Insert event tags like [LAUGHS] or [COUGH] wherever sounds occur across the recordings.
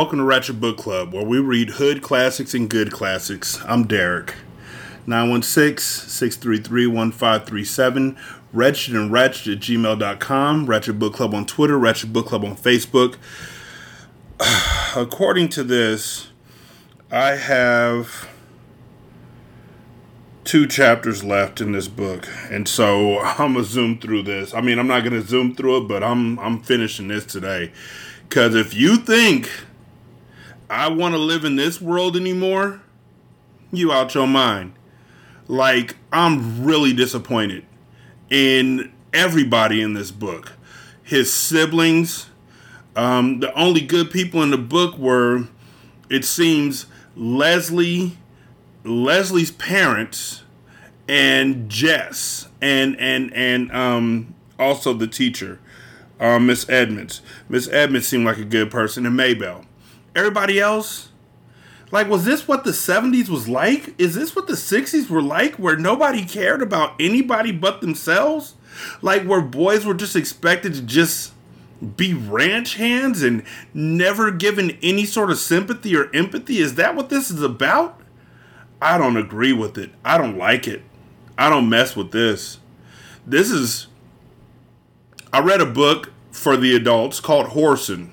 Welcome to Ratchet Book Club, where we read hood classics and good classics. I'm Derek. 916-633-1537, wretched and ratchet at gmail.com, Ratchet Book Club on Twitter, Ratchet Book Club on Facebook. [SIGHS] According to this, I have two chapters left in this book, and so [LAUGHS] I'm gonna zoom through this. I mean, I'm not gonna zoom through it, but I'm I'm finishing this today. Cause if you think I want to live in this world anymore, you out your mind. Like I'm really disappointed in everybody in this book. His siblings. Um, the only good people in the book were, it seems, Leslie, Leslie's parents, and Jess, and and and um, also the teacher, uh, Miss Edmonds. Miss Edmonds seemed like a good person, and Maybelle. Everybody else, like, was this what the 70s was like? Is this what the 60s were like, where nobody cared about anybody but themselves? Like, where boys were just expected to just be ranch hands and never given any sort of sympathy or empathy? Is that what this is about? I don't agree with it. I don't like it. I don't mess with this. This is. I read a book for the adults called Whoreson.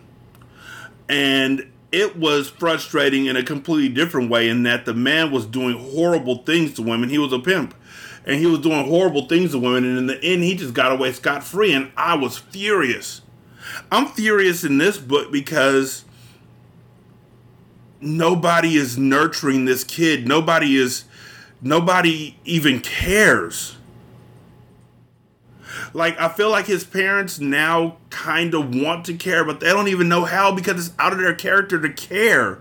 And it was frustrating in a completely different way in that the man was doing horrible things to women. He was a pimp. And he was doing horrible things to women. And in the end, he just got away scot free. And I was furious. I'm furious in this book because nobody is nurturing this kid. Nobody is. Nobody even cares like I feel like his parents now kind of want to care, but they don't even know how because it's out of their character to care.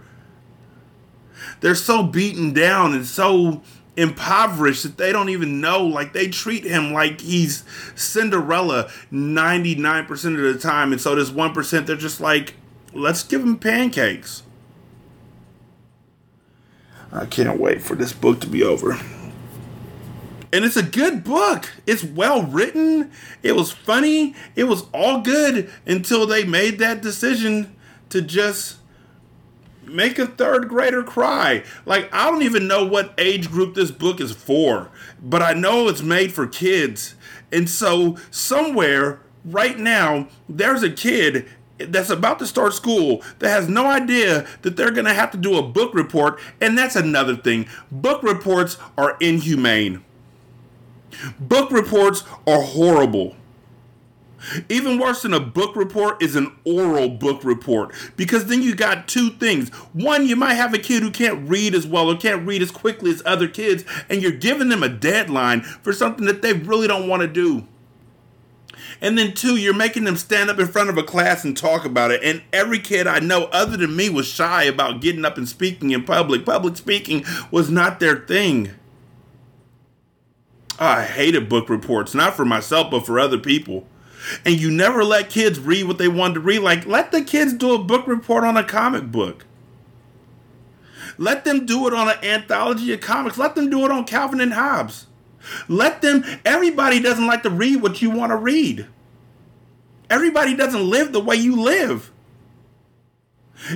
They're so beaten down and so impoverished that they don't even know. Like they treat him like he's Cinderella 99% of the time. And so this 1%, they're just like, let's give him pancakes. I can't wait for this book to be over and it's a good book. It's well written. It was funny. It was all good until they made that decision to just make a third grader cry. Like, I don't even know what age group this book is for, but I know it's made for kids. And so, somewhere right now, there's a kid that's about to start school that has no idea that they're going to have to do a book report. And that's another thing. Book reports are inhumane. Book reports are horrible. Even worse than a book report is an oral book report because then you got two things. One, you might have a kid who can't read as well or can't read as quickly as other kids, and you're giving them a deadline for something that they really don't want to do. And then two, you're making them stand up in front of a class and talk about it. And every kid I know, other than me, was shy about getting up and speaking in public. Public speaking was not their thing. I hated book reports, not for myself, but for other people. And you never let kids read what they wanted to read. Like, let the kids do a book report on a comic book. Let them do it on an anthology of comics. Let them do it on Calvin and Hobbes. Let them, everybody doesn't like to read what you want to read. Everybody doesn't live the way you live.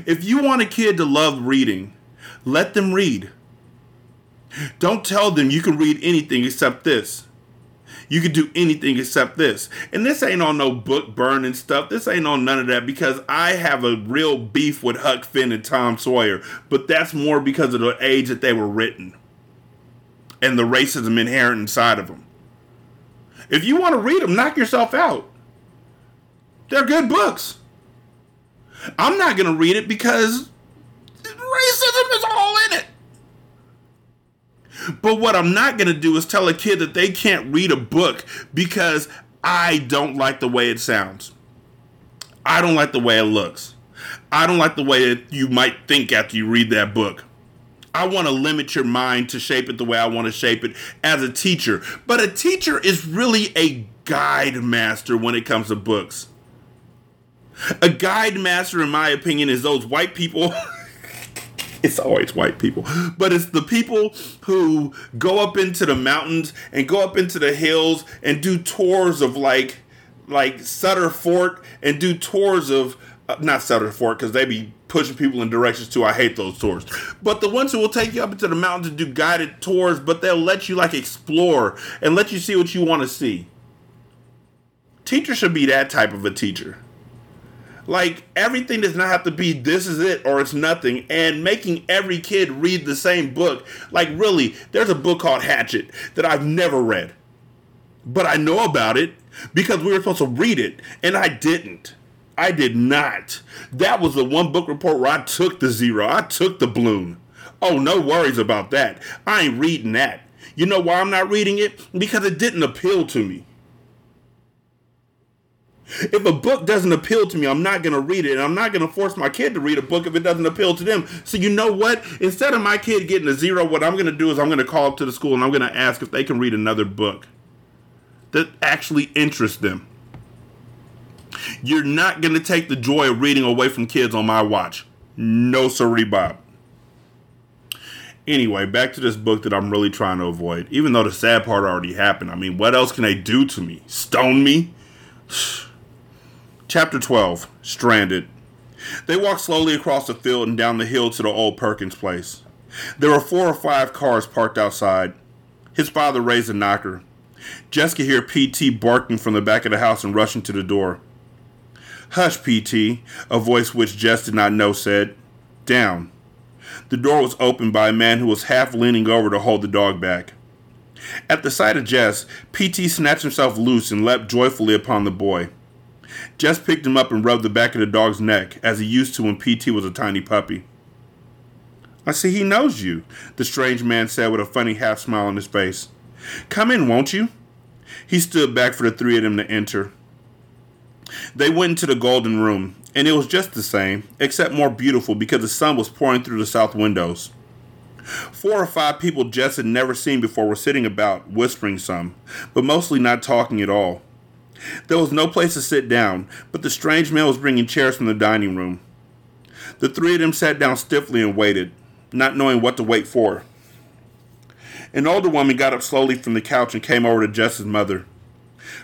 If you want a kid to love reading, let them read. Don't tell them you can read anything except this. You can do anything except this. And this ain't on no book burning stuff. This ain't on none of that because I have a real beef with Huck Finn and Tom Sawyer. But that's more because of the age that they were written and the racism inherent inside of them. If you want to read them, knock yourself out. They're good books. I'm not going to read it because racism is all in it. But what I'm not going to do is tell a kid that they can't read a book because I don't like the way it sounds. I don't like the way it looks. I don't like the way that you might think after you read that book. I want to limit your mind to shape it the way I want to shape it as a teacher. But a teacher is really a guide master when it comes to books. A guide master, in my opinion, is those white people [LAUGHS] [LAUGHS] it's always white people, but it's the people who go up into the mountains and go up into the hills and do tours of like like Sutter Fort and do tours of uh, not Sutter Fort because they be pushing people in directions too. I hate those tours. But the ones who will take you up into the mountains and do guided tours, but they'll let you like explore and let you see what you want to see. Teacher should be that type of a teacher. Like everything does not have to be this is it or it's nothing, and making every kid read the same book. Like really, there's a book called Hatchet that I've never read, but I know about it because we were supposed to read it, and I didn't. I did not. That was the one book report where I took the zero. I took the balloon. Oh, no worries about that. I ain't reading that. You know why I'm not reading it? Because it didn't appeal to me. If a book doesn't appeal to me, I'm not going to read it. And I'm not going to force my kid to read a book if it doesn't appeal to them. So, you know what? Instead of my kid getting a zero, what I'm going to do is I'm going to call up to the school and I'm going to ask if they can read another book that actually interests them. You're not going to take the joy of reading away from kids on my watch. No, sorry, Bob. Anyway, back to this book that I'm really trying to avoid. Even though the sad part already happened. I mean, what else can they do to me? Stone me? [SIGHS] Chapter 12 Stranded. They walked slowly across the field and down the hill to the old Perkins place. There were four or five cars parked outside. His father raised a knocker. Jess could hear PT barking from the back of the house and rushing to the door. Hush, PT, a voice which Jess did not know said. Down. The door was opened by a man who was half leaning over to hold the dog back. At the sight of Jess, PT snatched himself loose and leapt joyfully upon the boy. Jess picked him up and rubbed the back of the dog's neck, as he used to when PT was a tiny puppy. I see he knows you, the strange man said with a funny half smile on his face. Come in, won't you? He stood back for the three of them to enter. They went into the golden room, and it was just the same, except more beautiful because the sun was pouring through the south windows. Four or five people Jess had never seen before were sitting about, whispering some, but mostly not talking at all. There was no place to sit down, but the strange man was bringing chairs from the dining room. The three of them sat down stiffly and waited, not knowing what to wait for. An older woman got up slowly from the couch and came over to Jess's mother.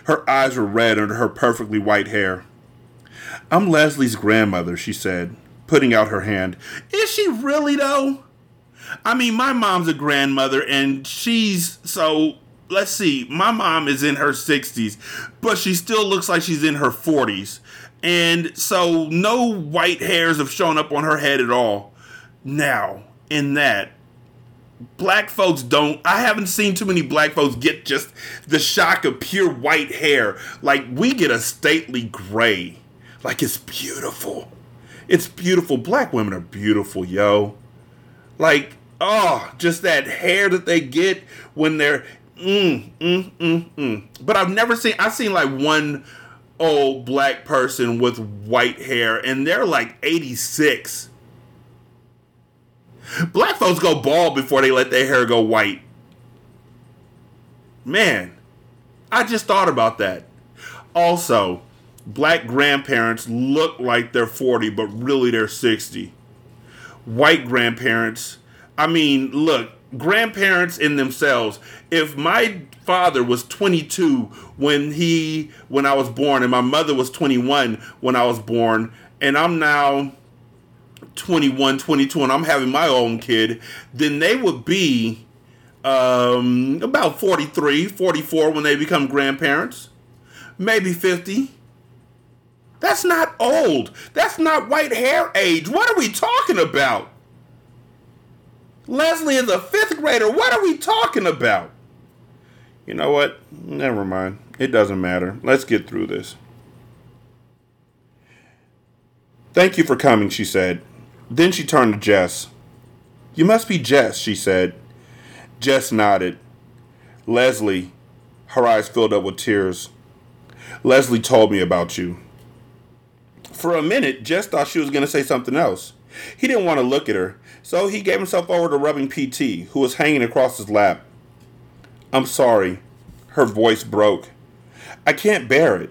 Her eyes were red under her perfectly white hair. I'm Leslie's grandmother, she said, putting out her hand. Is she really, though? I mean, my mom's a grandmother, and she's so. Let's see, my mom is in her 60s, but she still looks like she's in her 40s. And so, no white hairs have shown up on her head at all. Now, in that, black folks don't i haven't seen too many black folks get just the shock of pure white hair. Like we get a stately gray. Like it's beautiful. It's beautiful. Black women are beautiful yo. Like oh just that hair that they get when they're mm, mm, mm, mm. but i've never seen i've seen like one old black person with white hair and they're like 86 Black folks go bald before they let their hair go white. Man, I just thought about that. Also, black grandparents look like they're 40, but really they're 60. White grandparents, I mean, look, grandparents in themselves. If my father was 22 when he when I was born and my mother was 21 when I was born and I'm now 21, 22, and I'm having my own kid, then they would be um, about 43, 44 when they become grandparents. Maybe 50. That's not old. That's not white hair age. What are we talking about? Leslie is a fifth grader. What are we talking about? You know what? Never mind. It doesn't matter. Let's get through this. Thank you for coming, she said. Then she turned to Jess. You must be Jess, she said. Jess nodded. Leslie, her eyes filled up with tears. Leslie told me about you. For a minute, Jess thought she was going to say something else. He didn't want to look at her, so he gave himself over to rubbing PT, who was hanging across his lap. I'm sorry. Her voice broke. I can't bear it.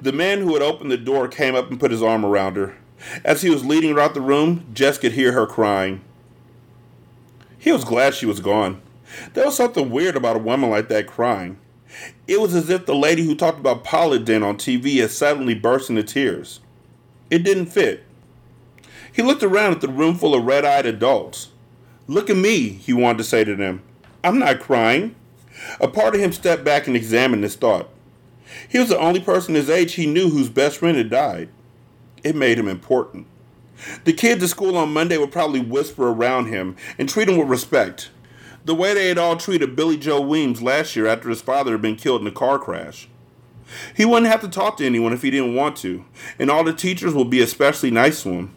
The man who had opened the door came up and put his arm around her. As he was leading her out the room, Jess could hear her crying. He was glad she was gone. There was something weird about a woman like that crying. It was as if the lady who talked about Polydent on TV had suddenly burst into tears. It didn't fit. He looked around at the room full of red eyed adults. Look at me, he wanted to say to them. I'm not crying. A part of him stepped back and examined his thought. He was the only person his age he knew whose best friend had died. It made him important. The kids at school on Monday would probably whisper around him and treat him with respect, the way they had all treated Billy Joe Weems last year after his father had been killed in a car crash. He wouldn't have to talk to anyone if he didn't want to, and all the teachers would be especially nice to him.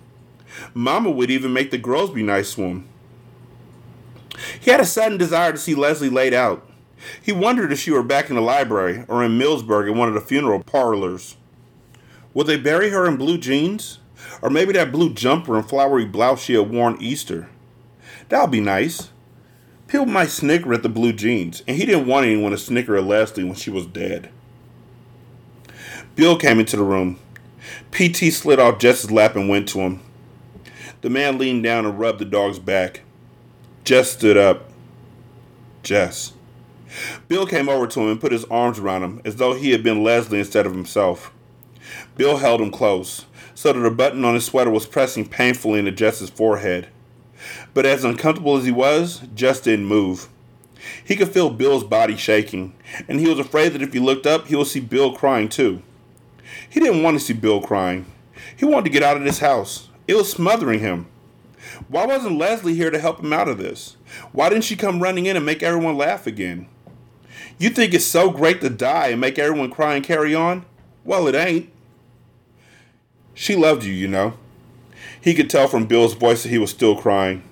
Mama would even make the girls be nice to him. He had a sudden desire to see Leslie laid out. He wondered if she were back in the library or in Millsburg in one of the funeral parlors. Would they bury her in blue jeans? Or maybe that blue jumper and flowery blouse she had worn Easter? That would be nice. People might snicker at the blue jeans, and he didn't want anyone to snicker at Leslie when she was dead. Bill came into the room. PT slid off Jess's lap and went to him. The man leaned down and rubbed the dog's back. Jess stood up. Jess. Bill came over to him and put his arms around him as though he had been Leslie instead of himself. Bill held him close, so that a button on his sweater was pressing painfully into Jess's forehead. But as uncomfortable as he was, Jess didn't move. He could feel Bill's body shaking, and he was afraid that if he looked up, he would see Bill crying too. He didn't want to see Bill crying. He wanted to get out of this house. It was smothering him. Why wasn't Leslie here to help him out of this? Why didn't she come running in and make everyone laugh again? You think it's so great to die and make everyone cry and carry on? Well, it ain't. She loved you, you know. He could tell from Bill's voice that he was still crying.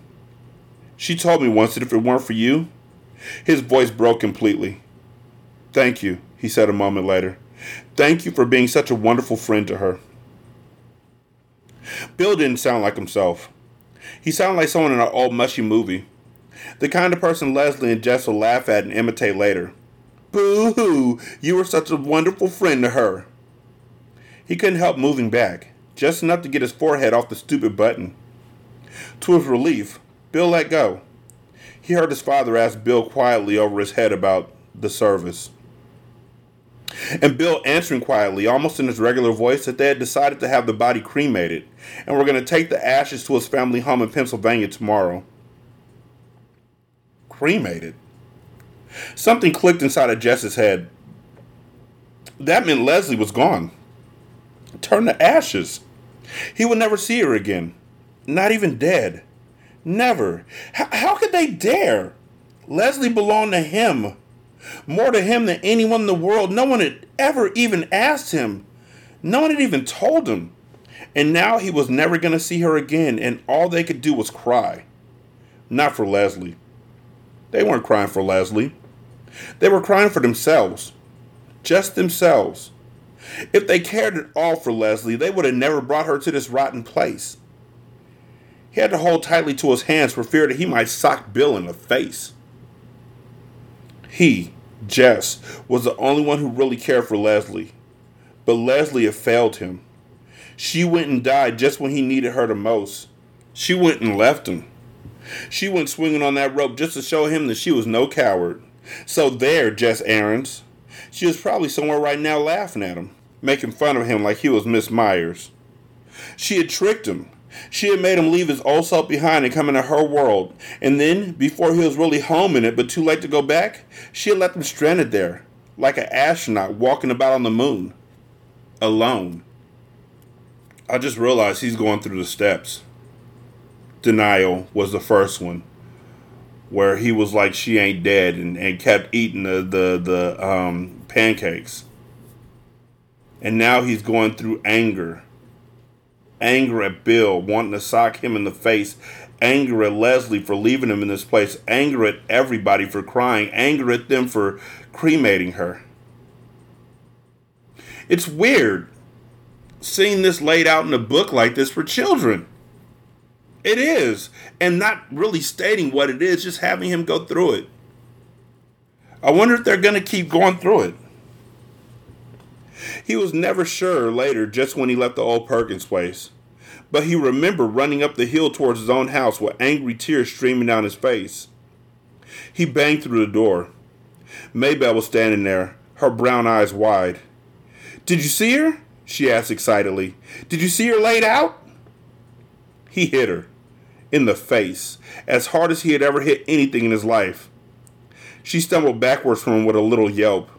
She told me once that if it weren't for you, his voice broke completely. Thank you, he said a moment later. Thank you for being such a wonderful friend to her. Bill didn't sound like himself. He sounded like someone in an old mushy movie. The kind of person Leslie and Jess will laugh at and imitate later. Boo hoo, you were such a wonderful friend to her. He couldn't help moving back, just enough to get his forehead off the stupid button. To his relief, Bill let go. He heard his father ask Bill quietly over his head about the service. And Bill answering quietly, almost in his regular voice, that they had decided to have the body cremated and were going to take the ashes to his family home in Pennsylvania tomorrow. Cremated? Something clicked inside of Jess's head. That meant Leslie was gone. Turned to ashes. He would never see her again. Not even dead. Never. H- how could they dare? Leslie belonged to him more to him than anyone in the world. No one had ever even asked him. No one had even told him. And now he was never going to see her again, and all they could do was cry. Not for Leslie. They weren't crying for Leslie. They were crying for themselves. Just themselves. If they cared at all for Leslie, they would have never brought her to this rotten place. He had to hold tightly to his hands for fear that he might sock Bill in the face. He, Jess, was the only one who really cared for Leslie. But Leslie had failed him. She went and died just when he needed her the most. She went and left him. She went swinging on that rope just to show him that she was no coward. So there, Jess Aarons. She was probably somewhere right now laughing at him, making fun of him like he was Miss Myers. She had tricked him, she had made him leave his old self behind and come into her world. And then, before he was really home in it, but too late to go back, she had left him stranded there, like an astronaut walking about on the moon. Alone. I just realized he's going through the steps. Denial was the first one, where he was like, she ain't dead, and, and kept eating the, the, the um, pancakes. And now he's going through anger anger at Bill wanting to sock him in the face, anger at Leslie for leaving him in this place, anger at everybody for crying, anger at them for cremating her. It's weird seeing this laid out in a book like this for children. It is. And not really stating what it is, just having him go through it. I wonder if they're going to keep going through it. He was never sure later just when he left the old Perkins place. But he remembered running up the hill towards his own house with angry tears streaming down his face. He banged through the door. Maybelle was standing there, her brown eyes wide. Did you see her? She asked excitedly. Did you see her laid out? He hit her in the face as hard as he had ever hit anything in his life. She stumbled backwards from him with a little yelp.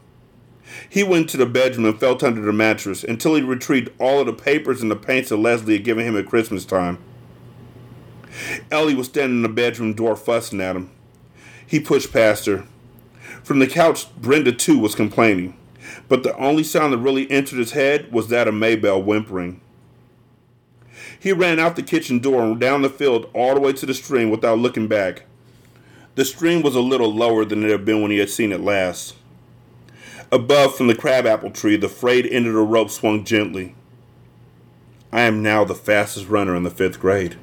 He went to the bedroom and felt under the mattress until he retrieved all of the papers and the paints that Leslie had given him at Christmas time. Ellie was standing in the bedroom door fussing at him. He pushed past her. From the couch, Brenda too was complaining, but the only sound that really entered his head was that of Maybelle whimpering. He ran out the kitchen door and down the field all the way to the stream without looking back. The stream was a little lower than it had been when he had seen it last. Above, from the crabapple tree, the frayed end of the rope swung gently. I am now the fastest runner in the fifth grade.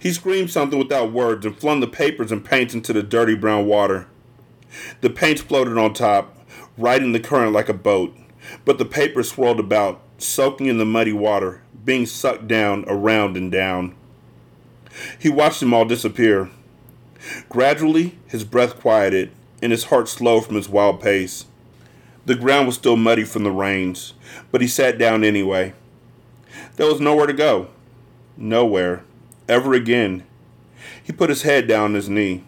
He screamed something without words and flung the papers and paints into the dirty brown water. The paints floated on top, riding the current like a boat, but the papers swirled about, soaking in the muddy water, being sucked down, around, and down. He watched them all disappear. Gradually, his breath quieted, and his heart slowed from its wild pace. The ground was still muddy from the rains, but he sat down anyway. There was nowhere to go. Nowhere. Ever again. He put his head down on his knee.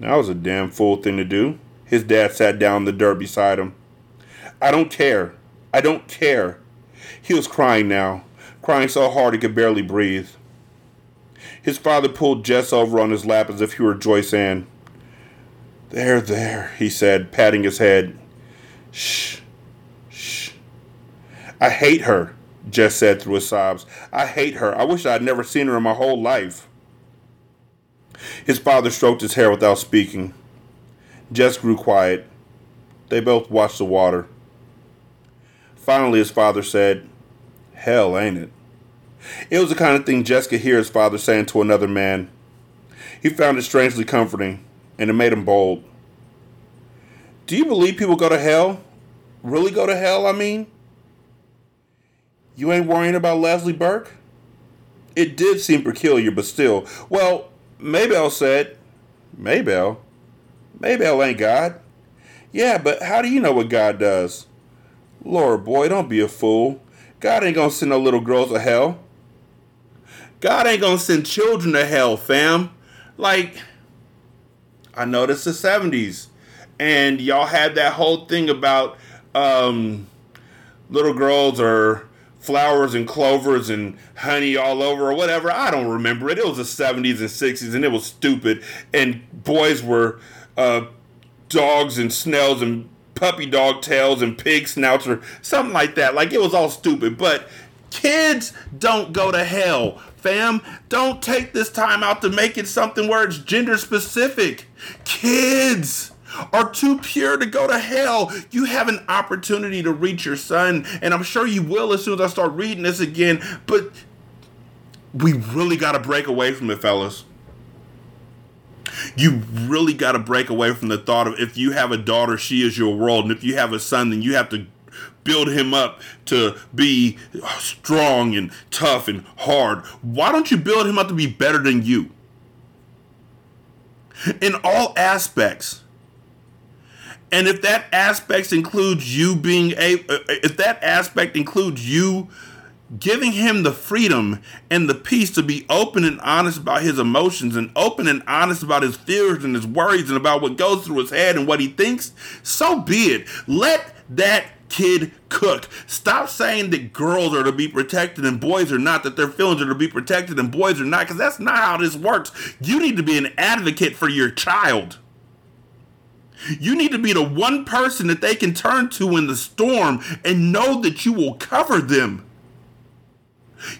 That was a damn fool thing to do. His dad sat down in the dirt beside him. I don't care. I don't care. He was crying now, crying so hard he could barely breathe. His father pulled Jess over on his lap as if he were Joyce Ann. There, there, he said, patting his head. Shh, shh. I hate her, Jess said through his sobs. I hate her. I wish I had never seen her in my whole life. His father stroked his hair without speaking. Jess grew quiet. They both watched the water. Finally, his father said, Hell, ain't it? It was the kind of thing Jess could hear his father saying to another man. He found it strangely comforting, and it made him bold. Do you believe people go to hell? Really go to hell, I mean? You ain't worrying about Leslie Burke? It did seem peculiar, but still. Well, Maybelle said, Maybelle? Maybelle ain't God. Yeah, but how do you know what God does? Lord, boy, don't be a fool. God ain't gonna send no little girls to hell. God ain't gonna send children to hell, fam. Like, I this the 70s, and y'all had that whole thing about um, little girls or flowers and clovers and honey all over or whatever. I don't remember it. It was the 70s and 60s, and it was stupid. And boys were uh, dogs and snails and puppy dog tails and pig snouts or something like that. Like it was all stupid. But kids don't go to hell, fam. Don't take this time out to make it something where it's gender specific. Kids are too pure to go to hell. You have an opportunity to reach your son, and I'm sure you will as soon as I start reading this again. But we really got to break away from it, fellas you really got to break away from the thought of if you have a daughter, she is your world, and if you have a son, then you have to build him up to be strong and tough and hard. Why don't you build him up to be better than you? In all aspects. And if that aspect includes you being a if that aspect includes you giving him the freedom and the peace to be open and honest about his emotions and open and honest about his fears and his worries and about what goes through his head and what he thinks, so be it. Let that kid cook. Stop saying that girls are to be protected and boys are not, that their feelings are to be protected and boys are not, because that's not how this works. You need to be an advocate for your child. You need to be the one person that they can turn to in the storm and know that you will cover them.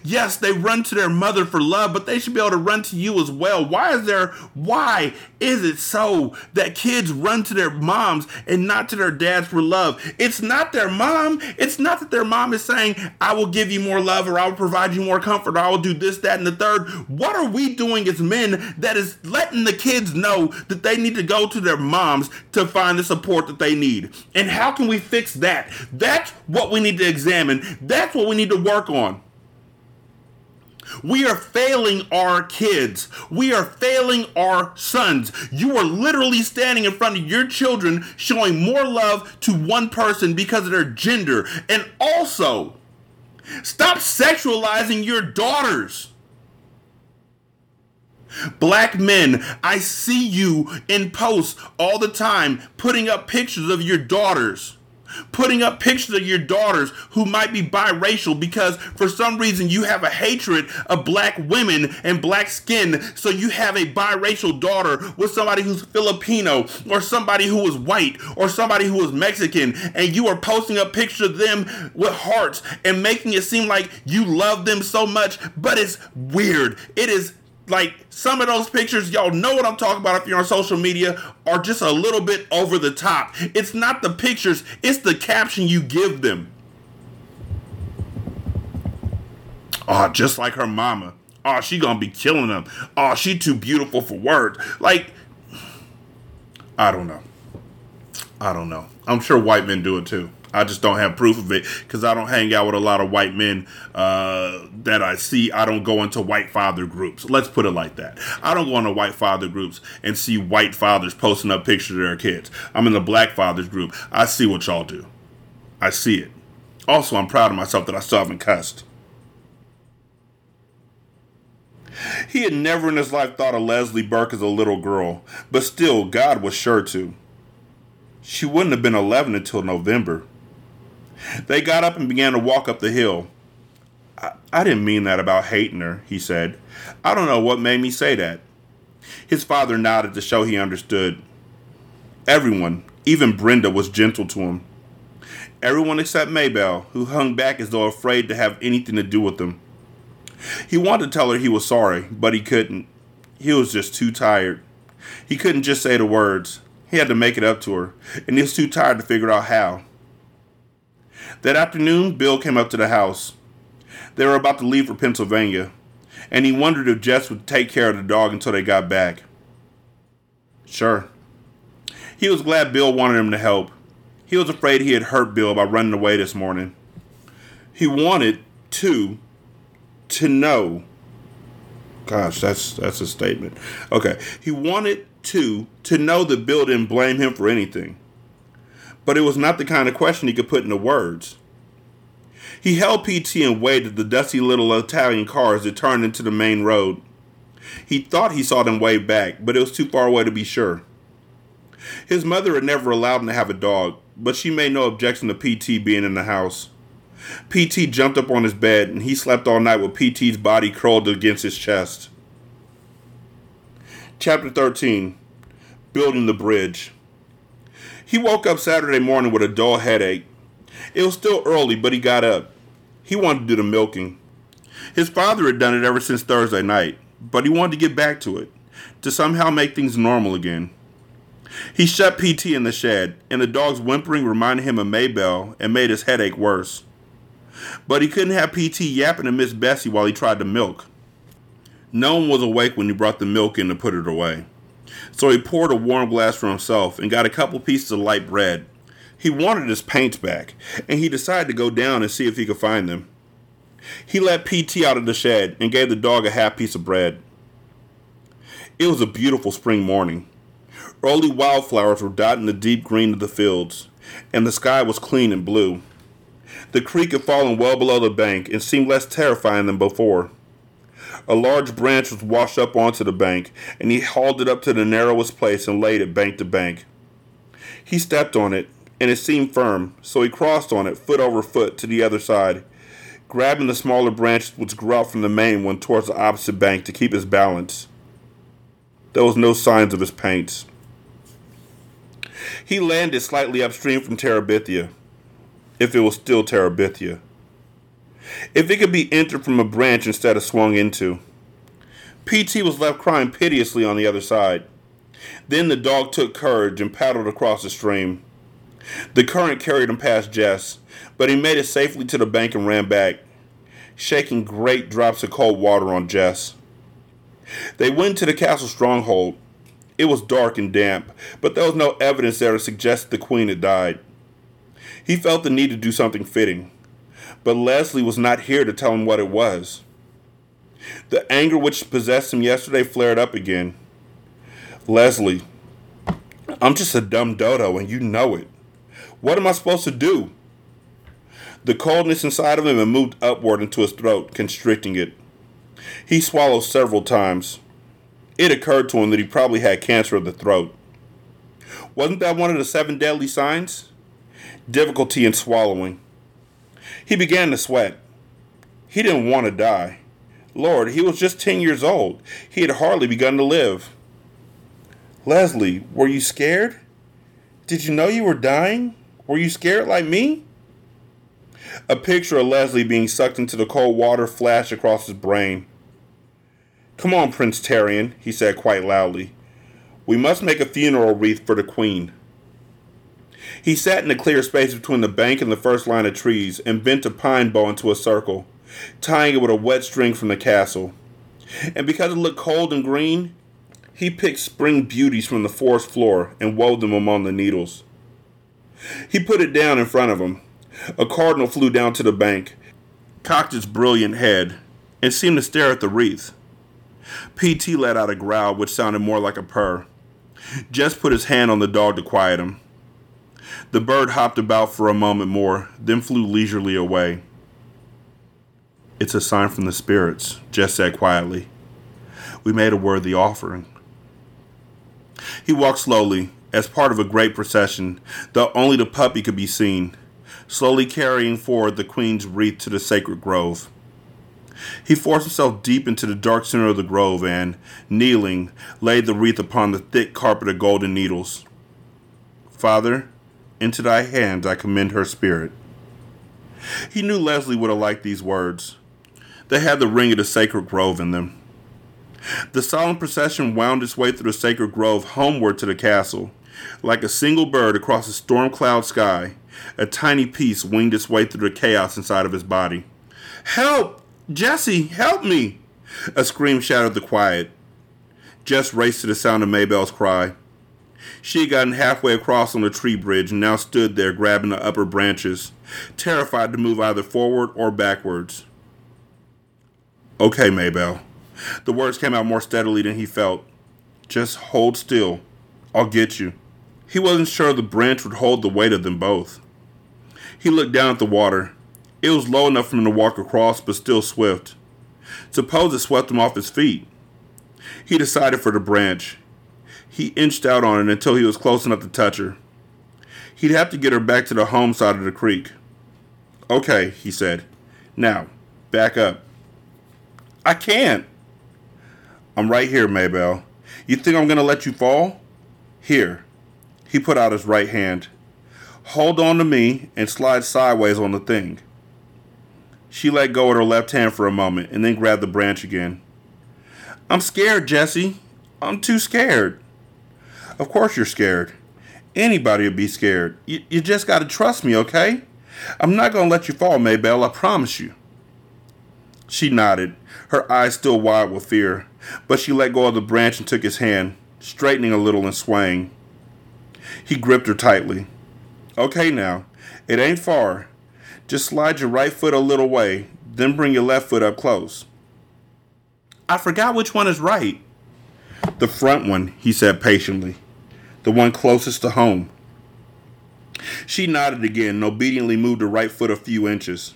Yes, they run to their mother for love, but they should be able to run to you as well. Why is there why is it so that kids run to their moms and not to their dads for love? It's not their mom. It's not that their mom is saying, I will give you more love or I will provide you more comfort or I will do this, that, and the third. What are we doing as men that is letting the kids know that they need to go to their moms to find the support that they need? And how can we fix that? That's what we need to examine. That's what we need to work on. We are failing our kids. We are failing our sons. You are literally standing in front of your children showing more love to one person because of their gender. And also, stop sexualizing your daughters. Black men, I see you in posts all the time putting up pictures of your daughters putting up pictures of your daughters who might be biracial because for some reason you have a hatred of black women and black skin. So you have a biracial daughter with somebody who's Filipino or somebody who is white or somebody who is Mexican, and you are posting a picture of them with hearts and making it seem like you love them so much, but it's weird. It is like some of those pictures, y'all know what I'm talking about if you're on social media, are just a little bit over the top. It's not the pictures, it's the caption you give them. Oh, just like her mama. Oh, she gonna be killing them. Oh, she too beautiful for words. Like, I don't know. I don't know. I'm sure white men do it too. I just don't have proof of it because I don't hang out with a lot of white men uh, that I see. I don't go into white father groups. Let's put it like that. I don't go into white father groups and see white fathers posting up pictures of their kids. I'm in the black fathers group. I see what y'all do. I see it. Also, I'm proud of myself that I still haven't cussed. He had never in his life thought of Leslie Burke as a little girl, but still, God was sure to. She wouldn't have been 11 until November. They got up and began to walk up the hill. I, I didn't mean that about hating her, he said. I don't know what made me say that. His father nodded to show he understood. Everyone, even Brenda, was gentle to him. Everyone except Maybelle, who hung back as though afraid to have anything to do with them. He wanted to tell her he was sorry, but he couldn't. He was just too tired. He couldn't just say the words. He had to make it up to her, and he was too tired to figure out how. That afternoon, Bill came up to the house. They were about to leave for Pennsylvania, and he wondered if Jess would take care of the dog until they got back. Sure. He was glad Bill wanted him to help. He was afraid he had hurt Bill by running away this morning. He wanted, to to know. Gosh, that's that's a statement. Okay. He wanted to to know that Bill didn't blame him for anything but it was not the kind of question he could put into words. He held PT and waited the dusty little Italian cars that turned into the main road. He thought he saw them wave back, but it was too far away to be sure. His mother had never allowed him to have a dog, but she made no objection to PT being in the house. PT jumped up on his bed and he slept all night with PT's body curled against his chest. Chapter 13 Building the Bridge. He woke up Saturday morning with a dull headache. It was still early, but he got up. He wanted to do the milking. His father had done it ever since Thursday night, but he wanted to get back to it, to somehow make things normal again. He shut PT in the shed, and the dog's whimpering reminded him of Maybelle and made his headache worse. But he couldn't have PT yapping to Miss Bessie while he tried to milk. No one was awake when he brought the milk in to put it away. So he poured a warm glass for himself and got a couple pieces of light bread. He wanted his paints back, and he decided to go down and see if he could find them. He let PT out of the shed and gave the dog a half piece of bread. It was a beautiful spring morning. Early wildflowers were dotting the deep green of the fields, and the sky was clean and blue. The creek had fallen well below the bank and seemed less terrifying than before. A large branch was washed up onto the bank, and he hauled it up to the narrowest place and laid it bank to bank. He stepped on it, and it seemed firm, so he crossed on it, foot over foot, to the other side, grabbing the smaller branch which grew out from the main one towards the opposite bank to keep his balance. There was no signs of his paints. He landed slightly upstream from Terabithia, if it was still Terabithia if it could be entered from a branch instead of swung into. PT was left crying piteously on the other side. Then the dog took courage and paddled across the stream. The current carried him past Jess, but he made it safely to the bank and ran back, shaking great drops of cold water on Jess. They went to the castle stronghold. It was dark and damp, but there was no evidence there to suggest the queen had died. He felt the need to do something fitting but Leslie was not here to tell him what it was. The anger which possessed him yesterday flared up again. Leslie, I'm just a dumb dodo and you know it. What am I supposed to do? The coldness inside of him had moved upward into his throat, constricting it. He swallowed several times. It occurred to him that he probably had cancer of the throat. Wasn't that one of the seven deadly signs? Difficulty in swallowing. He began to sweat. He didn't want to die. Lord, he was just 10 years old. He had hardly begun to live. Leslie, were you scared? Did you know you were dying? Were you scared like me? A picture of Leslie being sucked into the cold water flashed across his brain. Come on, Prince Terrien, he said quite loudly. We must make a funeral wreath for the Queen. He sat in the clear space between the bank and the first line of trees and bent a pine bow into a circle, tying it with a wet string from the castle. And because it looked cold and green, he picked spring beauties from the forest floor and wove them among the needles. He put it down in front of him. A cardinal flew down to the bank, cocked its brilliant head, and seemed to stare at the wreath. P.T. let out a growl which sounded more like a purr. Jess put his hand on the dog to quiet him. The bird hopped about for a moment more, then flew leisurely away. It's a sign from the spirits, Jess said quietly. We made a worthy offering. He walked slowly, as part of a great procession, though only the puppy could be seen, slowly carrying forward the queen's wreath to the sacred grove. He forced himself deep into the dark center of the grove and, kneeling, laid the wreath upon the thick carpet of golden needles. Father, into thy hands I commend her spirit. He knew Leslie would have liked these words. They had the ring of the sacred grove in them. The solemn procession wound its way through the sacred grove homeward to the castle. Like a single bird across a storm cloud sky, a tiny piece winged its way through the chaos inside of his body. Help! Jesse, help me! A scream shattered the quiet. Jess raced to the sound of Maybelle's cry. She had gotten halfway across on the tree bridge and now stood there grabbing the upper branches, terrified to move either forward or backwards. Okay, Maybelle. The words came out more steadily than he felt. Just hold still. I'll get you. He wasn't sure the branch would hold the weight of them both. He looked down at the water. It was low enough for him to walk across, but still swift. Suppose it swept him off his feet. He decided for the branch. He inched out on it until he was close enough to touch her. He'd have to get her back to the home side of the creek. Okay, he said. Now, back up. I can't. I'm right here, Maybelle. You think I'm going to let you fall? Here. He put out his right hand. Hold on to me and slide sideways on the thing. She let go of her left hand for a moment and then grabbed the branch again. I'm scared, Jesse. I'm too scared. Of course you're scared. Anybody would be scared. You, you just got to trust me, okay? I'm not going to let you fall, Maybelle, I promise you. She nodded, her eyes still wide with fear, but she let go of the branch and took his hand, straightening a little and swaying. He gripped her tightly. Okay, now, it ain't far. Just slide your right foot a little way, then bring your left foot up close. I forgot which one is right. The front one, he said patiently. The one closest to home. She nodded again and obediently moved her right foot a few inches.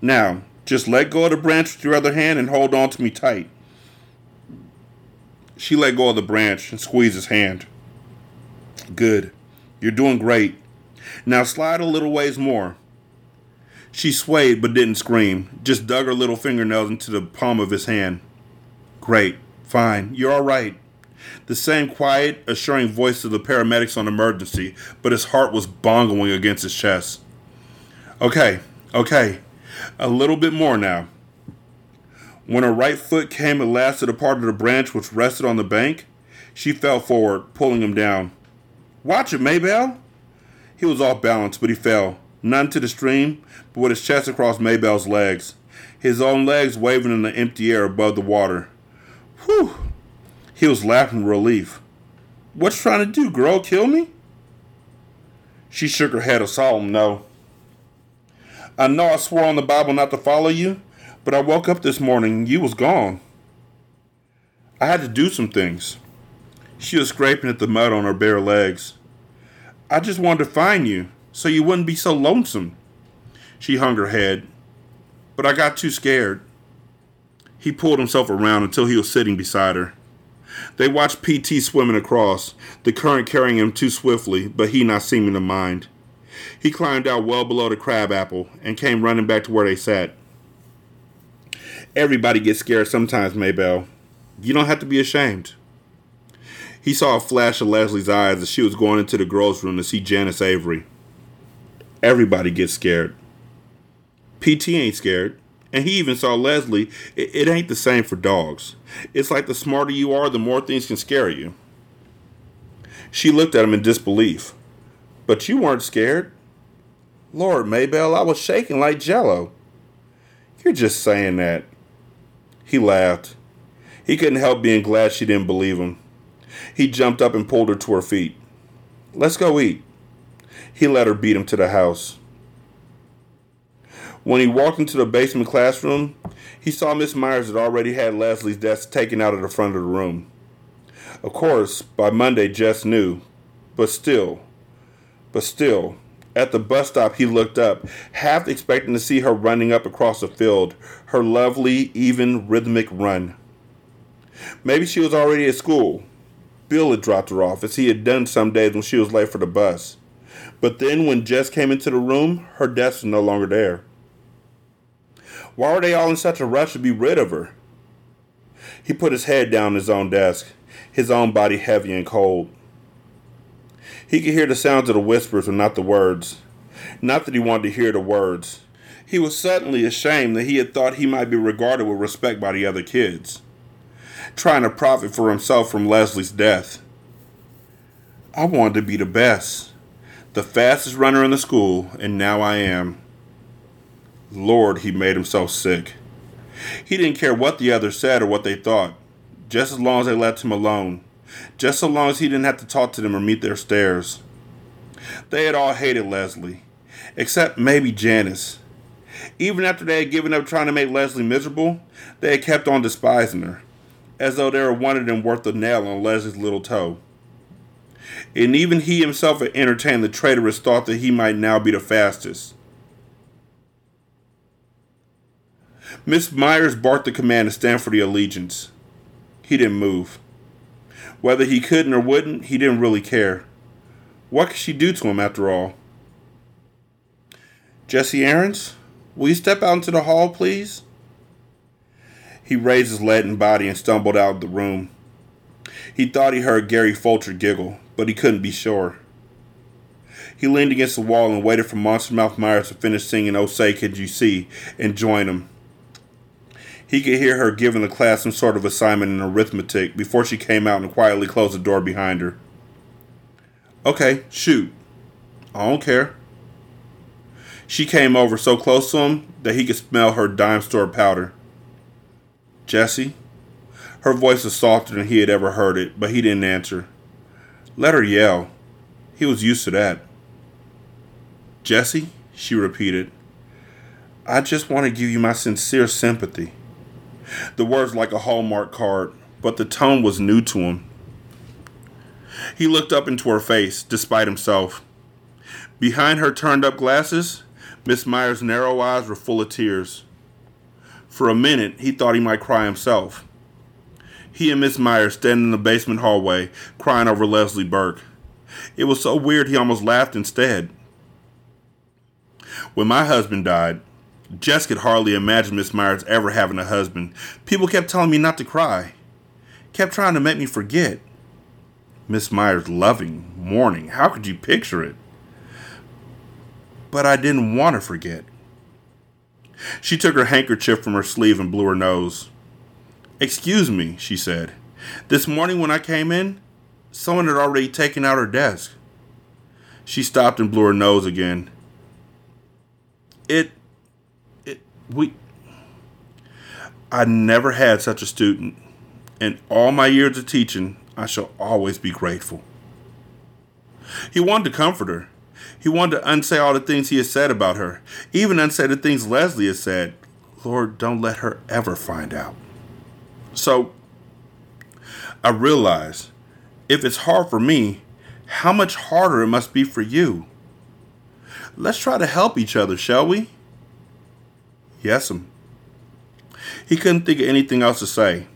Now, just let go of the branch with your other hand and hold on to me tight. She let go of the branch and squeezed his hand. Good. You're doing great. Now slide a little ways more. She swayed but didn't scream, just dug her little fingernails into the palm of his hand. Great. Fine. You're all right. The same quiet, assuring voice of the paramedics on emergency, but his heart was bongling against his chest. Okay, okay. A little bit more now. When her right foot came at last to the part of the branch which rested on the bank, she fell forward, pulling him down. Watch it, Maybelle! He was off balance, but he fell, not into the stream, but with his chest across Maybelle's legs, his own legs waving in the empty air above the water. Whew! He was laughing relief. What you trying to do, girl? Kill me? She shook her head a solemn no. I know I swore on the Bible not to follow you, But I woke up this morning and you was gone. I had to do some things. She was scraping at the mud on her bare legs. I just wanted to find you so you wouldn't be so lonesome. She hung her head. But I got too scared. He pulled himself around until he was sitting beside her. They watched PT swimming across, the current carrying him too swiftly, but he not seeming to mind. He climbed out well below the crab apple and came running back to where they sat. Everybody gets scared sometimes, Maybelle. You don't have to be ashamed. He saw a flash of Leslie's eyes as she was going into the girls' room to see Janice Avery. Everybody gets scared. PT ain't scared. And he even saw Leslie. It, it, ain't the same for dogs. It's like the smarter you are, the more things can scare you. She looked at him in disbelief. But you weren't scared. Lord, Maybelle, I was shaking like jello. You're just saying that. He laughed. He couldn't help being glad she didn't believe him. He jumped up and pulled her to her feet. Let's go eat. He let her beat him to the house. When he walked into the basement classroom, he saw Miss Myers had already had Leslie's desk taken out of the front of the room. Of course, by Monday, Jess knew, but still, but still, at the bus stop, he looked up, half expecting to see her running up across the field, her lovely, even, rhythmic run. Maybe she was already at school. Bill had dropped her off, as he had done some days when she was late for the bus. But then, when Jess came into the room, her desk was no longer there. Why were they all in such a rush to be rid of her? He put his head down on his own desk, his own body heavy and cold. He could hear the sounds of the whispers but not the words. Not that he wanted to hear the words. He was suddenly ashamed that he had thought he might be regarded with respect by the other kids, trying to profit for himself from Leslie's death. I wanted to be the best, the fastest runner in the school, and now I am. Lord, he made himself sick. He didn't care what the others said or what they thought, just as long as they left him alone, just so long as he didn't have to talk to them or meet their stares. They had all hated Leslie, except maybe Janice. Even after they had given up trying to make Leslie miserable, they had kept on despising her, as though there were one of them worth a nail on Leslie's little toe. And even he himself had entertained the traitorous thought that he might now be the fastest. Miss Myers barked the command to stand for the allegiance. He didn't move. Whether he couldn't or wouldn't, he didn't really care. What could she do to him after all? Jesse Aarons, will you step out into the hall, please? He raised his leaden body and stumbled out of the room. He thought he heard Gary Fulcher giggle, but he couldn't be sure. He leaned against the wall and waited for Monster Mouth Myers to finish singing Oh Say Could You See and join him. He could hear her giving the class some sort of assignment in arithmetic before she came out and quietly closed the door behind her. Okay, shoot. I don't care. She came over so close to him that he could smell her dime store powder. Jesse? Her voice was softer than he had ever heard it, but he didn't answer. Let her yell. He was used to that. Jesse? She repeated. I just want to give you my sincere sympathy. The words like a Hallmark card, but the tone was new to him. He looked up into her face, despite himself. Behind her turned up glasses, Miss Myers' narrow eyes were full of tears. For a minute, he thought he might cry himself. He and Miss Myers standing in the basement hallway, crying over Leslie Burke. It was so weird he almost laughed instead. When my husband died, Jess could hardly imagine Miss Myers ever having a husband. People kept telling me not to cry, kept trying to make me forget. Miss Myers loving, mourning. How could you picture it? But I didn't want to forget. She took her handkerchief from her sleeve and blew her nose. Excuse me, she said. This morning when I came in, someone had already taken out her desk. She stopped and blew her nose again. It we I never had such a student. In all my years of teaching, I shall always be grateful. He wanted to comfort her. He wanted to unsay all the things he had said about her, even unsay the things Leslie had said, Lord, don't let her ever find out. So I realize if it's hard for me, how much harder it must be for you. Let's try to help each other, shall we? Yes'm. He couldn't think of anything else to say.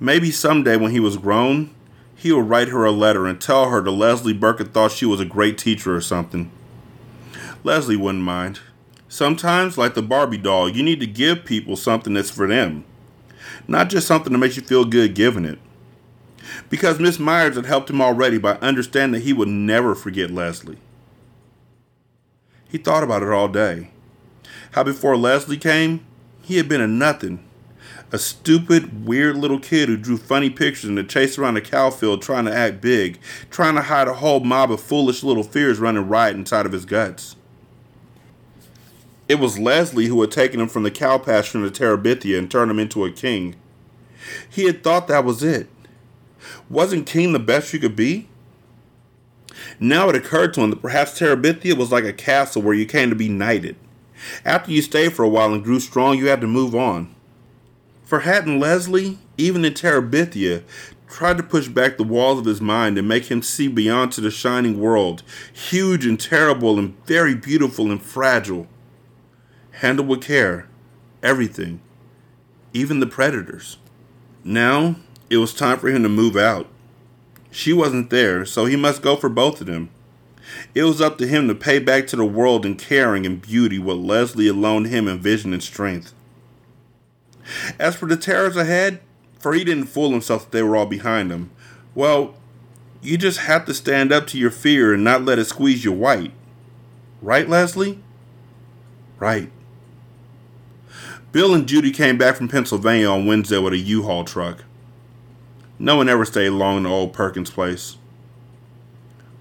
Maybe someday when he was grown, he would write her a letter and tell her that Leslie Burkett thought she was a great teacher or something. Leslie wouldn't mind. Sometimes, like the Barbie doll, you need to give people something that's for them, not just something that makes you feel good giving it. Because Miss Myers had helped him already by understanding that he would never forget Leslie. He thought about it all day. How before Leslie came, he had been a nothing. A stupid, weird little kid who drew funny pictures and chased around a cow field trying to act big, trying to hide a whole mob of foolish little fears running riot inside of his guts. It was Leslie who had taken him from the cow pasture in Terabithia and turned him into a king. He had thought that was it. Wasn't king the best you could be? Now it occurred to him that perhaps Terabithia was like a castle where you came to be knighted. After you stayed for a while and grew strong, you had to move on. For hadn't Leslie, even in Terabithia, tried to push back the walls of his mind and make him see beyond to the shining world, huge and terrible and very beautiful and fragile. Handle with care, everything, even the predators. Now it was time for him to move out. She wasn't there, so he must go for both of them. It was up to him to pay back to the world in caring and beauty what Leslie had loaned him in vision and strength. As for the terrors ahead, for he didn't fool himself that they were all behind him, well, you just have to stand up to your fear and not let it squeeze you white. Right, Leslie? Right. Bill and Judy came back from Pennsylvania on Wednesday with a U-Haul truck. No one ever stayed long in the old Perkins place.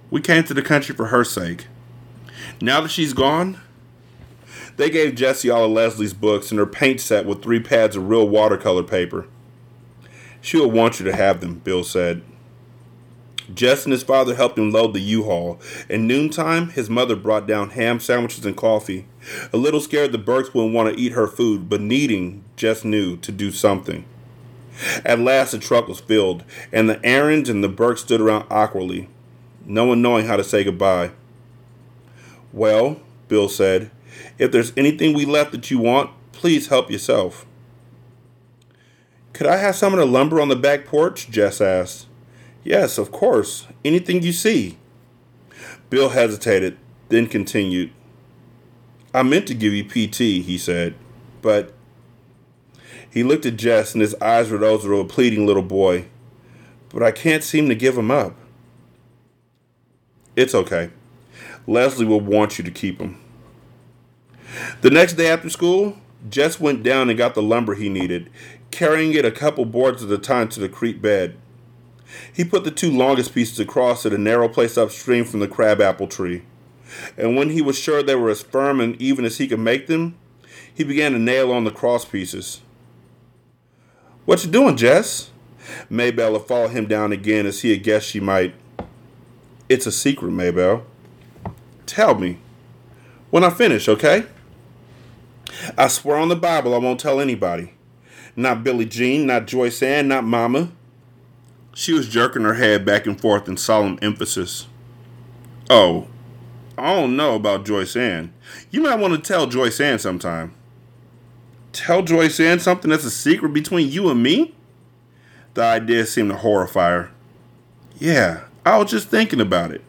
We came to the country for her sake. Now that she's gone, they gave Jesse all of Leslie's books and her paint set with three pads of real watercolor paper. She will want you to have them, Bill said. Jess and his father helped him load the U-Haul. In noontime, his mother brought down ham sandwiches and coffee. A little scared the Burkes wouldn't want to eat her food, but needing, Jess knew, to do something. At last, the truck was filled, and the Aarons and the Burkes stood around awkwardly, no one knowing how to say goodbye. Well, Bill said, if there's anything we left that you want, please help yourself. Could I have some of the lumber on the back porch? Jess asked. Yes, of course. Anything you see. Bill hesitated, then continued. I meant to give you PT, he said, but he looked at Jess, and his eyes were those of a pleading little boy. But I can't seem to give him up. It's okay. Leslie will want you to keep him. The next day after school, Jess went down and got the lumber he needed, carrying it a couple boards at a time to the creek bed. He put the two longest pieces across at a narrow place upstream from the crabapple tree, and when he was sure they were as firm and even as he could make them, he began to nail on the cross pieces. What you doing, Jess? Maybelle followed him down again as he had guessed she might. It's a secret, Maybelle. Tell me. When I finish, okay? I swear on the Bible I won't tell anybody. Not Billie Jean, not Joyce Ann, not Mama. She was jerking her head back and forth in solemn emphasis. Oh, I don't know about Joyce Ann. You might want to tell Joyce Ann sometime tell Joyce Ann something that's a secret between you and me? The idea seemed to horrify her. Yeah, I was just thinking about it.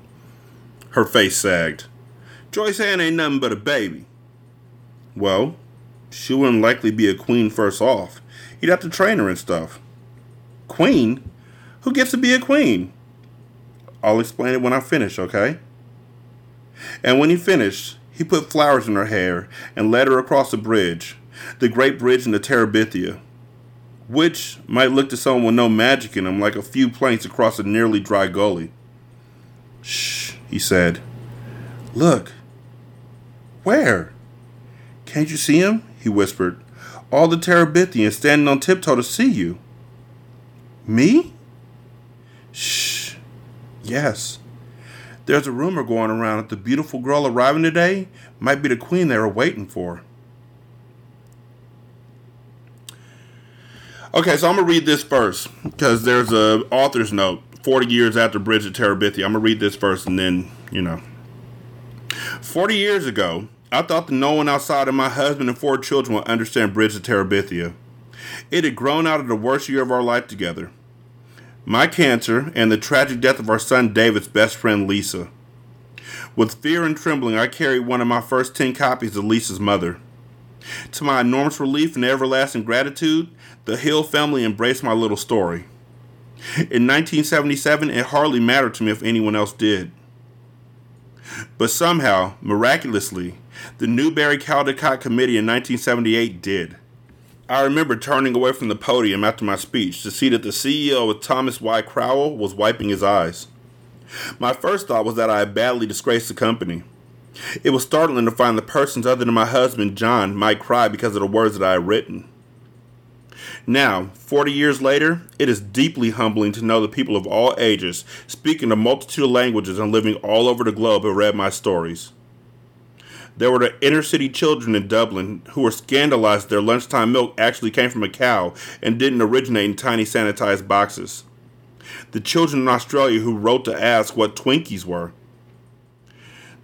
Her face sagged. Joyce Ann ain't nothing but a baby. Well, she wouldn't likely be a queen first off. You'd have to train her and stuff. Queen? Who gets to be a queen? I'll explain it when I finish, okay? And when he finished, he put flowers in her hair and led her across the bridge, the Great Bridge in the Terabithia, which might look to someone with no magic in him like a few planks across a nearly dry gully. Shh, he said. Look. Where? Can't you see him? He whispered. All the Terabithians standing on tiptoe to see you. Me? Shh. Yes. There's a rumor going around that the beautiful girl arriving today might be the queen they were waiting for. Okay, so I'm gonna read this first because there's a author's note. Forty years after Bridge Bridget Terabithia, I'm gonna read this first, and then you know. Forty years ago, I thought that no one outside of my husband and four children would understand Bridge Bridget Terabithia. It had grown out of the worst year of our life together. My cancer and the tragic death of our son David's best friend Lisa. With fear and trembling, I carried one of my first ten copies of Lisa's mother. To my enormous relief and everlasting gratitude, the Hill family embraced my little story. In 1977, it hardly mattered to me if anyone else did. But somehow, miraculously, the Newbery Caldecott Committee in 1978 did. I remember turning away from the podium after my speech to see that the CEO Thomas Y. Crowell was wiping his eyes. My first thought was that I had badly disgraced the company. It was startling to find that persons other than my husband, John, might cry because of the words that I had written. Now, 40 years later, it is deeply humbling to know that people of all ages, speaking a multitude of languages and living all over the globe, have read my stories. There were the inner city children in Dublin who were scandalized their lunchtime milk actually came from a cow and didn't originate in tiny sanitized boxes. The children in Australia who wrote to ask what Twinkies were.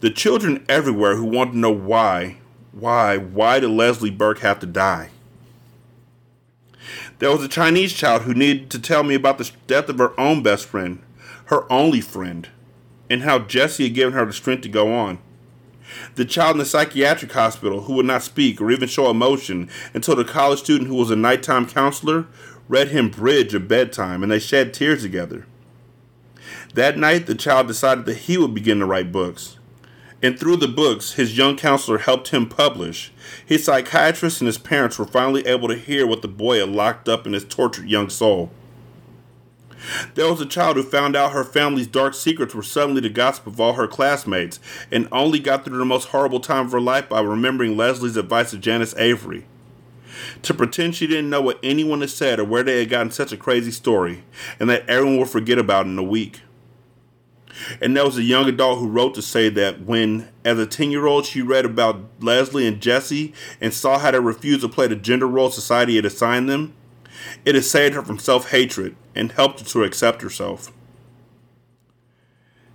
The children everywhere who want to know why, why, why did Leslie Burke have to die? There was a Chinese child who needed to tell me about the death of her own best friend, her only friend, and how Jesse had given her the strength to go on. The child in the psychiatric hospital who would not speak or even show emotion until the college student who was a nighttime counselor read him Bridge at bedtime and they shed tears together. That night, the child decided that he would begin to write books. And through the books his young counselor helped him publish, his psychiatrist and his parents were finally able to hear what the boy had locked up in his tortured young soul. There was a child who found out her family's dark secrets were suddenly the gossip of all her classmates, and only got through the most horrible time of her life by remembering Leslie's advice to Janice Avery. To pretend she didn't know what anyone had said or where they had gotten such a crazy story, and that everyone would forget about in a week. And there was a young adult who wrote to say that when, as a 10 year old, she read about Leslie and Jesse and saw how they refused to play the gender role society had assigned them, it had saved her from self hatred and helped her to accept herself.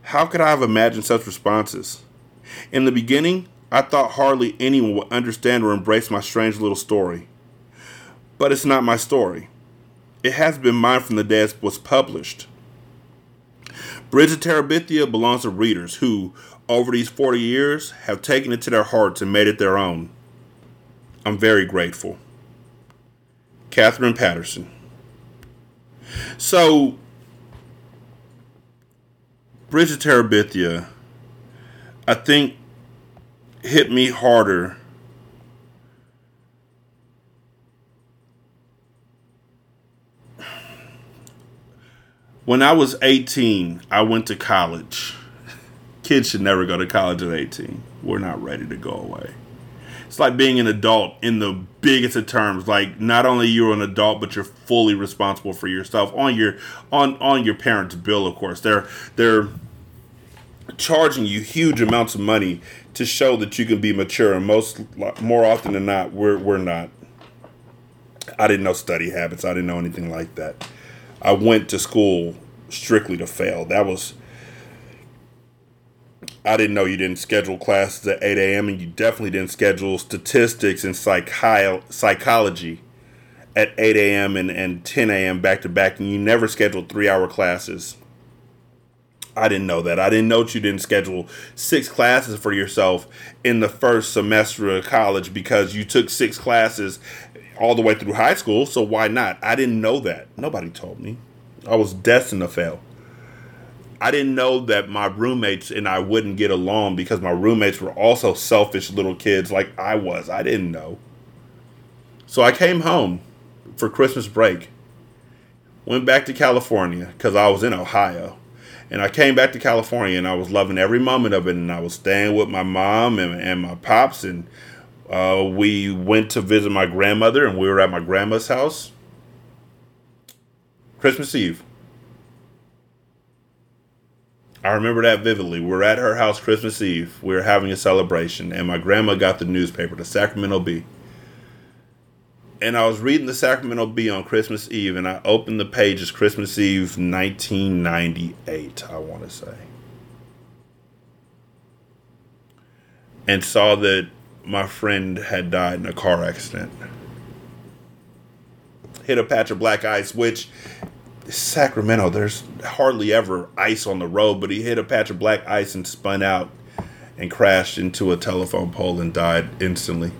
How could I have imagined such responses? In the beginning, I thought hardly anyone would understand or embrace my strange little story. But it's not my story. It has been mine from the day it was published. Bridge to Terabithia belongs to readers who, over these 40 years, have taken it to their hearts and made it their own. I'm very grateful. Katherine Paterson. So, Bridge to Terabithia, I think, hit me harder when I was 18, I went to college. Kids should never go to college at 18. We're not ready to go away. It's like being an adult in the biggest of terms. Like not only you're an adult, but you're fully responsible for yourself on your on on your parents' bill. Of course, they're they're charging you huge amounts of money to show that you can be mature. And most more often than not, we're we're not. I didn't know study habits. I didn't know anything like that. I went to school strictly to fail. That was. I didn't know you didn't schedule classes at 8 a.m. and you definitely didn't schedule statistics and psychi- psychology at 8 a.m. And, and 10 a.m. back to back, and you never scheduled three hour classes. I didn't know that. I didn't know that you didn't schedule six classes for yourself in the first semester of college because you took six classes all the way through high school, so why not? I didn't know that. Nobody told me. I was destined to fail. I didn't know that my roommates and I wouldn't get along because my roommates were also selfish little kids like I was. I didn't know. So I came home for Christmas break. Went back to California because I was in Ohio. And I came back to California and I was loving every moment of it. And I was staying with my mom and, and my pops and uh, we went to visit my grandmother, and we were at my grandma's house. Christmas Eve. I remember that vividly. We're at her house Christmas Eve. We were having a celebration, and my grandma got the newspaper, the Sacramento Bee. and I was reading the Sacramento Bee on Christmas Eve, and I opened the page. It's Christmas Eve, 1998, I want to say. And saw that my friend had died in a car accident. Hit a patch of black ice, which Sacramento, there's hardly ever ice on the road, but he hit a patch of black ice and spun out and crashed into a telephone pole and died instantly.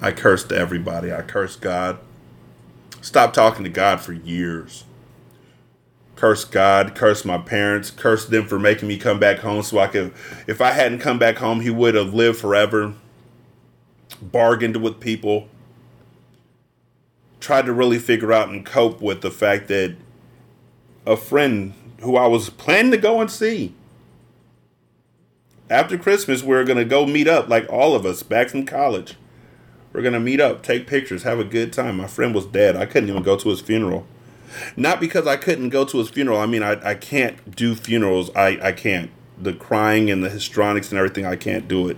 I cursed everybody. I cursed God. Stopped talking to God for years. Cursed God, cursed my parents, cursed them for making me come back home so I could, if I hadn't come back home, he would have lived forever. Bargained with people. Tried to really figure out and cope with the fact that a friend who I was planning to go and see after Christmas, we we're going to go meet up, like all of us, back from college we're gonna meet up, take pictures, have a good time. My friend was dead. I couldn't even go to his funeral. Not because I couldn't go to his funeral. I mean, I, I can't do funerals. I, I can't. The crying and the histrionics and everything, I can't do it.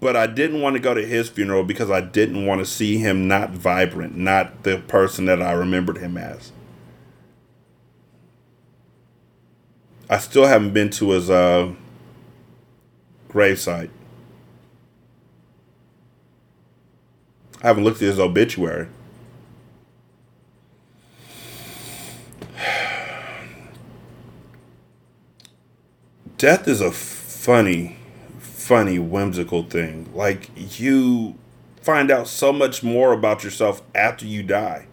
But I didn't want to go to his funeral because I didn't want to see him not vibrant, not the person that I remembered him as. I still haven't been to his uh, gravesite. I haven't looked at his obituary. Death is a funny, funny, whimsical thing. Like, you find out so much more about yourself after you die.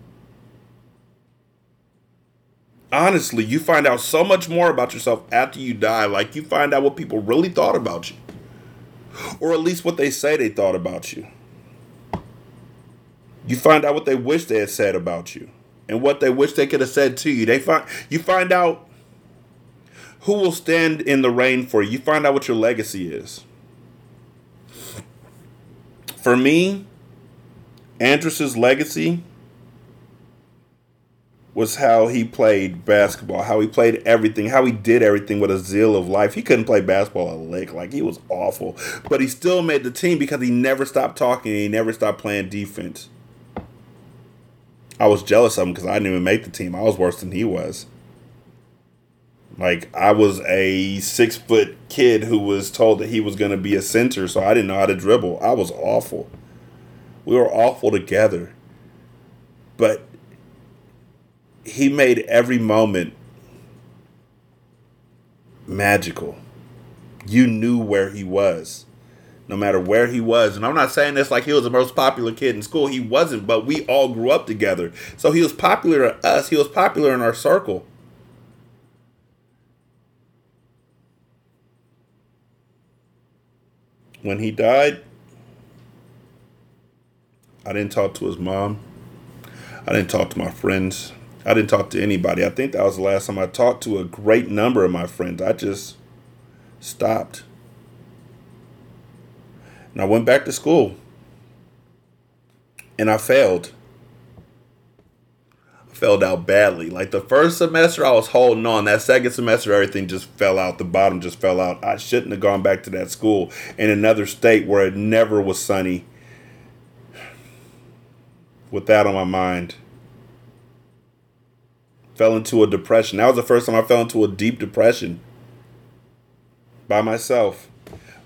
Honestly, you find out so much more about yourself after you die. Like, you find out what people really thought about you, or at least what they say they thought about you. You find out what they wish they had said about you and what they wish they could have said to you. They find you find out who will stand in the rain for you. You find out what your legacy is. For me, Andrus's legacy was how he played basketball, how he played everything, how he did everything with a zeal of life. He couldn't play basketball a lick, like he was awful, but he still made the team because he never stopped talking and he never stopped playing defense. I was jealous of him because I didn't even make the team. I was worse than he was. Like I was a six foot kid who was told that he was going to be a center, so I didn't know how to dribble. I was awful. We were awful together, but he made every moment magical. You knew where he was no matter where he was. And I'm not saying this like he was the most popular kid in school. He wasn't, but we all grew up together. So he was popular to us, he was popular in our circle. When he died, I didn't talk to his mom. I didn't talk to my friends. I didn't talk to anybody. I think that was the last time I talked to a great number of my friends. I just stopped. And I went back to school. And I failed. Failed out badly. Like the first semester, I was holding on. That second semester, everything just fell out. The bottom just fell out. I shouldn't have gone back to that school in another state where it never was sunny. With that on my mind, fell into a depression. That was the first time I fell into a deep depression by myself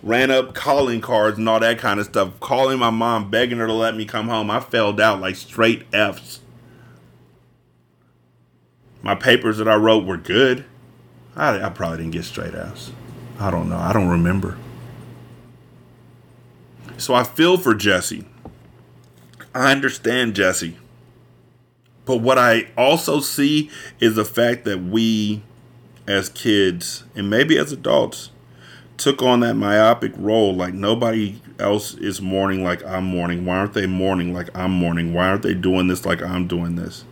ran up calling cards and all that kind of stuff, calling my mom, begging her to let me come home. I failed out like straight F's. My papers that I wrote were good. I, I probably didn't get straight A's. I don't know. I don't remember. So I feel for Jesse. I understand Jesse. But what I also see is the fact that we, as kids, and maybe as adults, took on that myopic role like nobody else is mourning like I'm mourning. Why aren't they mourning like I'm mourning? Why aren't they doing this like I'm doing this?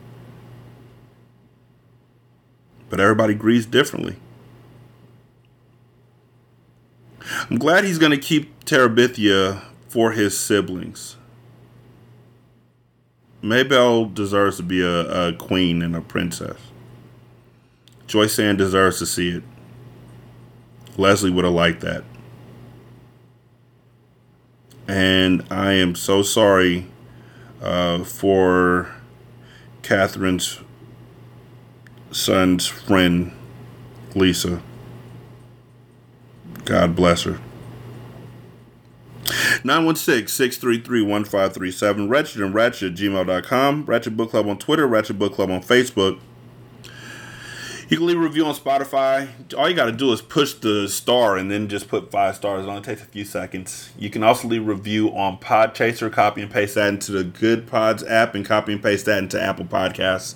But everybody grieves differently. I'm glad he's going to keep Terabithia for his siblings. Maybelle deserves to be a, a queen and a princess. Joyce Sand deserves to see it. Leslie would have liked that. And I am so sorry uh, for Katherine's son's friend, Lisa. God bless her. 916-633-1537, Ratchet and Ratchet gmail.com, Ratchet Book Club on Twitter, Ratchet Book Club on Facebook. You can leave a review on Spotify. All you got to do is push the star and then just put five stars. It only takes a few seconds. You can also leave a review on Podchaser. Copy and paste that into the Goodpods app and copy and paste that into Apple Podcasts.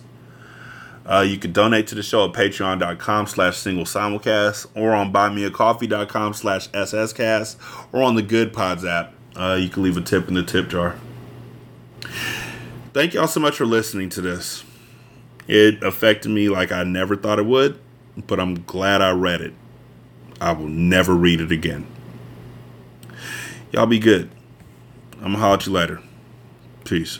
Uh, you can donate to the show at patreon.com slash single simulcast or on buymeacoffee.com slash sscast or on the Goodpods app. Uh, you can leave a tip in the tip jar. Thank y'all so much for listening to this. It affected me like I never thought it would, but I'm glad I read it. I will never read it again. Y'all be good. I'm gonna holler at you later. Peace.